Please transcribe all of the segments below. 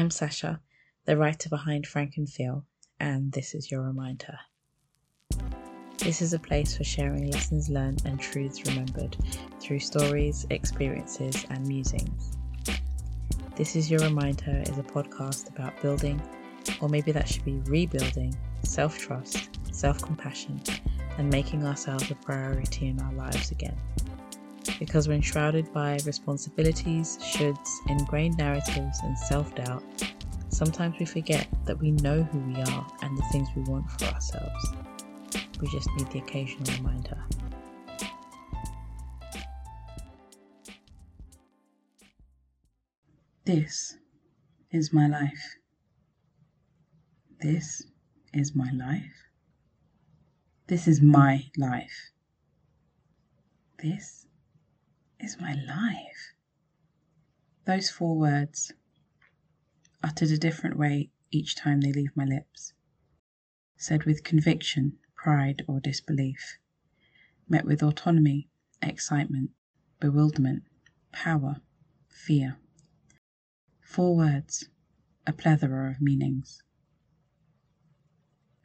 I'm Sasha, the writer behind Frank and Feel, and this is your reminder. This is a place for sharing lessons learned and truths remembered through stories, experiences, and musings. This is Your Reminder is a podcast about building, or maybe that should be rebuilding, self trust, self compassion, and making ourselves a priority in our lives again. Because we're enshrouded by responsibilities, shoulds, ingrained narratives, and self doubt, sometimes we forget that we know who we are and the things we want for ourselves. We just need the occasional reminder. This is my life. This is my life. This is my life. This is my life. Those four words, uttered a different way each time they leave my lips, said with conviction, pride, or disbelief, met with autonomy, excitement, bewilderment, power, fear. Four words, a plethora of meanings.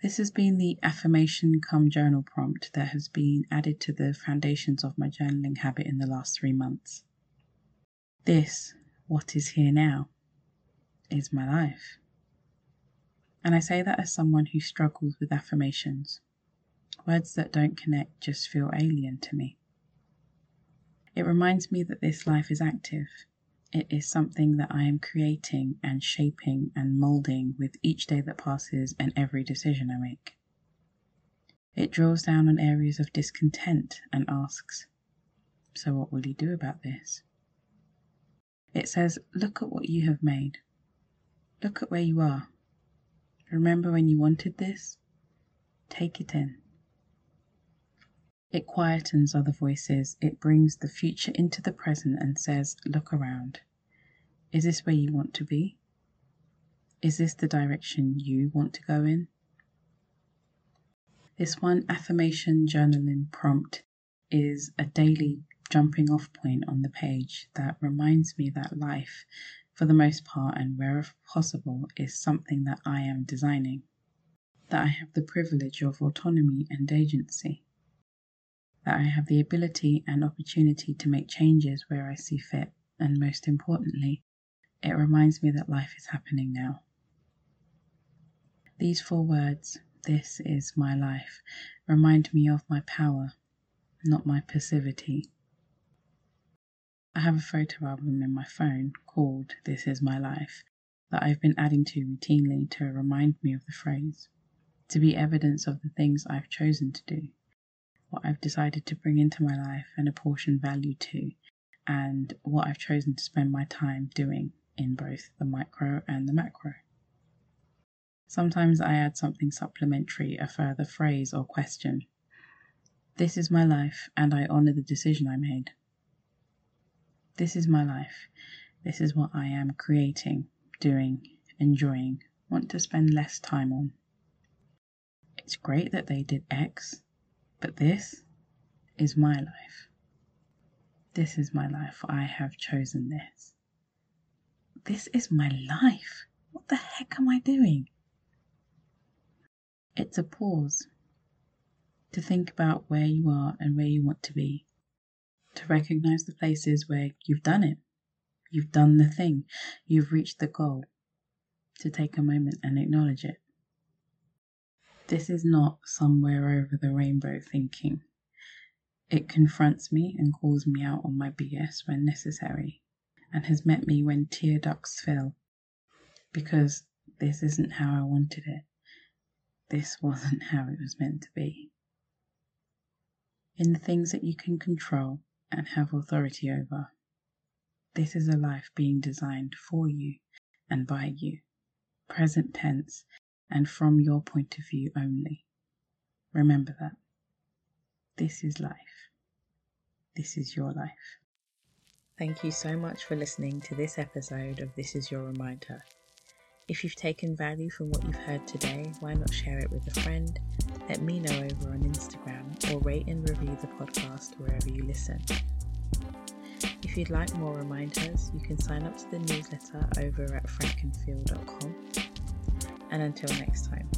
This has been the affirmation come journal prompt that has been added to the foundations of my journaling habit in the last three months. This, what is here now, is my life. And I say that as someone who struggles with affirmations. Words that don't connect just feel alien to me. It reminds me that this life is active it is something that I am creating and shaping and molding with each day that passes and every decision I make. It draws down on areas of discontent and asks, So what will you do about this? It says, Look at what you have made. Look at where you are. Remember when you wanted this? Take it in. It quietens other voices. It brings the future into the present and says, Look around. Is this where you want to be? Is this the direction you want to go in? This one affirmation journaling prompt is a daily jumping off point on the page that reminds me that life, for the most part and wherever possible, is something that I am designing, that I have the privilege of autonomy and agency, that I have the ability and opportunity to make changes where I see fit, and most importantly, it reminds me that life is happening now. These four words, this is my life, remind me of my power, not my passivity. I have a photo album in my phone called This Is My Life that I've been adding to routinely to remind me of the phrase, to be evidence of the things I've chosen to do, what I've decided to bring into my life and apportion value to, and what I've chosen to spend my time doing in both the micro and the macro. Sometimes I add something supplementary, a further phrase or question. This is my life, and I honour the decision I made. This is my life. This is what I am creating, doing, enjoying, want to spend less time on. It's great that they did X, but this is my life. This is my life. I have chosen this. This is my life. What the heck am I doing? It's a pause to think about where you are and where you want to be, to recognize the places where you've done it, you've done the thing, you've reached the goal, to take a moment and acknowledge it. This is not somewhere over the rainbow thinking. It confronts me and calls me out on my BS when necessary and has met me when tear ducts fill. Because this isn't how I wanted it. This wasn't how it was meant to be. In the things that you can control and have authority over, this is a life being designed for you and by you, present tense, and from your point of view only. Remember that. This is life. This is your life. Thank you so much for listening to this episode of This Is Your Reminder. If you've taken value from what you've heard today, why not share it with a friend? Let me know over on Instagram or rate and review the podcast wherever you listen. If you'd like more reminders, you can sign up to the newsletter over at frankenfeel.com. And until next time,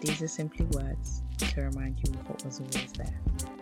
these are simply words to remind you of what was always there.